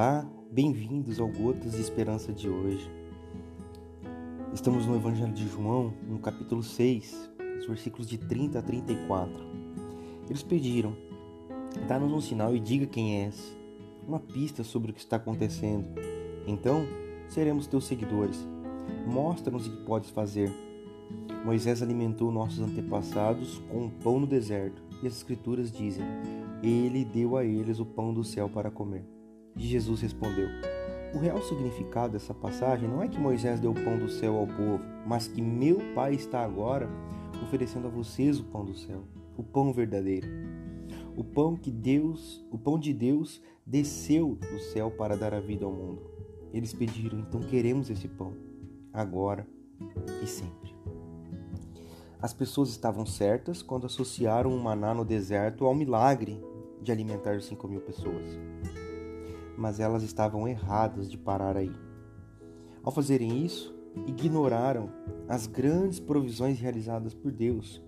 Olá, bem-vindos ao Gotas de Esperança de hoje. Estamos no Evangelho de João, no capítulo 6, os versículos de 30 a 34. Eles pediram: Dá-nos um sinal e diga quem és, uma pista sobre o que está acontecendo. Então seremos teus seguidores. Mostra-nos o que podes fazer. Moisés alimentou nossos antepassados com um pão no deserto, e as Escrituras dizem: Ele deu a eles o pão do céu para comer. Jesus respondeu: O real significado dessa passagem não é que Moisés deu o pão do céu ao povo, mas que meu Pai está agora oferecendo a vocês o pão do céu, o pão verdadeiro. O pão que Deus, o pão de Deus desceu do céu para dar a vida ao mundo. Eles pediram, então queremos esse pão, agora e sempre. As pessoas estavam certas quando associaram o maná no deserto ao milagre de alimentar 5 mil pessoas mas elas estavam erradas de parar aí. Ao fazerem isso, ignoraram as grandes provisões realizadas por Deus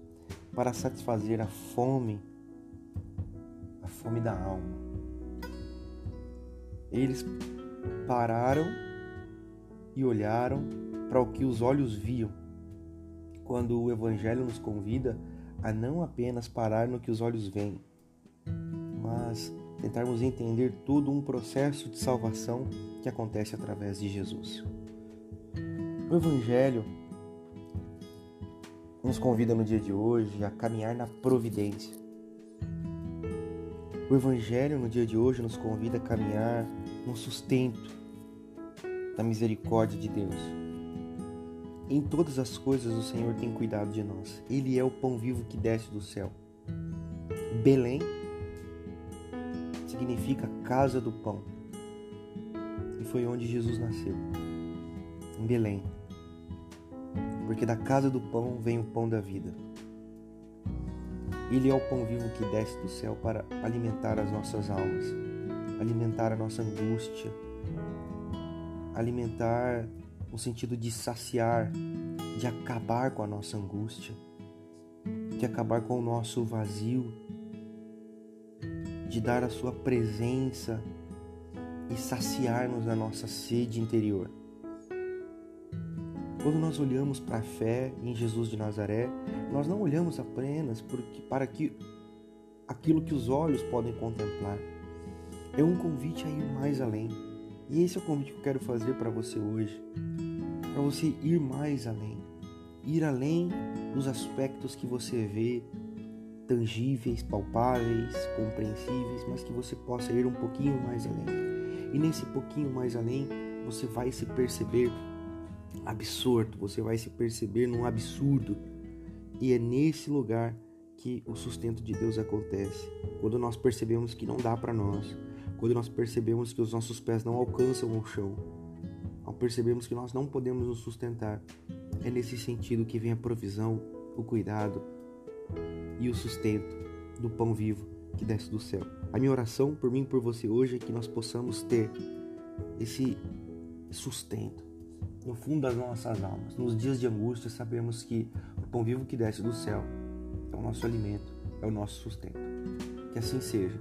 para satisfazer a fome, a fome da alma. Eles pararam e olharam para o que os olhos viam, quando o Evangelho nos convida a não apenas parar no que os olhos veem, mas tentarmos entender todo um processo de salvação que acontece através de Jesus. O Evangelho nos convida no dia de hoje a caminhar na providência. O Evangelho no dia de hoje nos convida a caminhar no sustento da misericórdia de Deus. Em todas as coisas o Senhor tem cuidado de nós. Ele é o pão vivo que desce do céu. Belém significa casa do pão. E foi onde Jesus nasceu, em Belém. Porque da casa do pão vem o pão da vida. Ele é o pão vivo que desce do céu para alimentar as nossas almas, alimentar a nossa angústia, alimentar no sentido de saciar, de acabar com a nossa angústia, de acabar com o nosso vazio, de dar a sua presença e saciar-nos a nossa sede interior. Quando nós olhamos para a fé em Jesus de Nazaré, nós não olhamos apenas porque, para que, aquilo que os olhos podem contemplar. É um convite a ir mais além. E esse é o convite que eu quero fazer para você hoje. Para você ir mais além. Ir além dos aspectos que você vê tangíveis, palpáveis, compreensíveis, mas que você possa ir um pouquinho mais além. E nesse pouquinho mais além, você vai se perceber absorto, você vai se perceber num absurdo. E é nesse lugar que o sustento de Deus acontece. Quando nós percebemos que não dá para nós, quando nós percebemos que os nossos pés não alcançam o chão, ao percebermos que nós não podemos nos sustentar, é nesse sentido que vem a provisão, o cuidado, e o sustento do pão vivo que desce do céu. A minha oração por mim e por você hoje é que nós possamos ter esse sustento no fundo das nossas almas. Nos dias de angústia, sabemos que o pão vivo que desce do céu é o nosso alimento, é o nosso sustento. Que assim seja.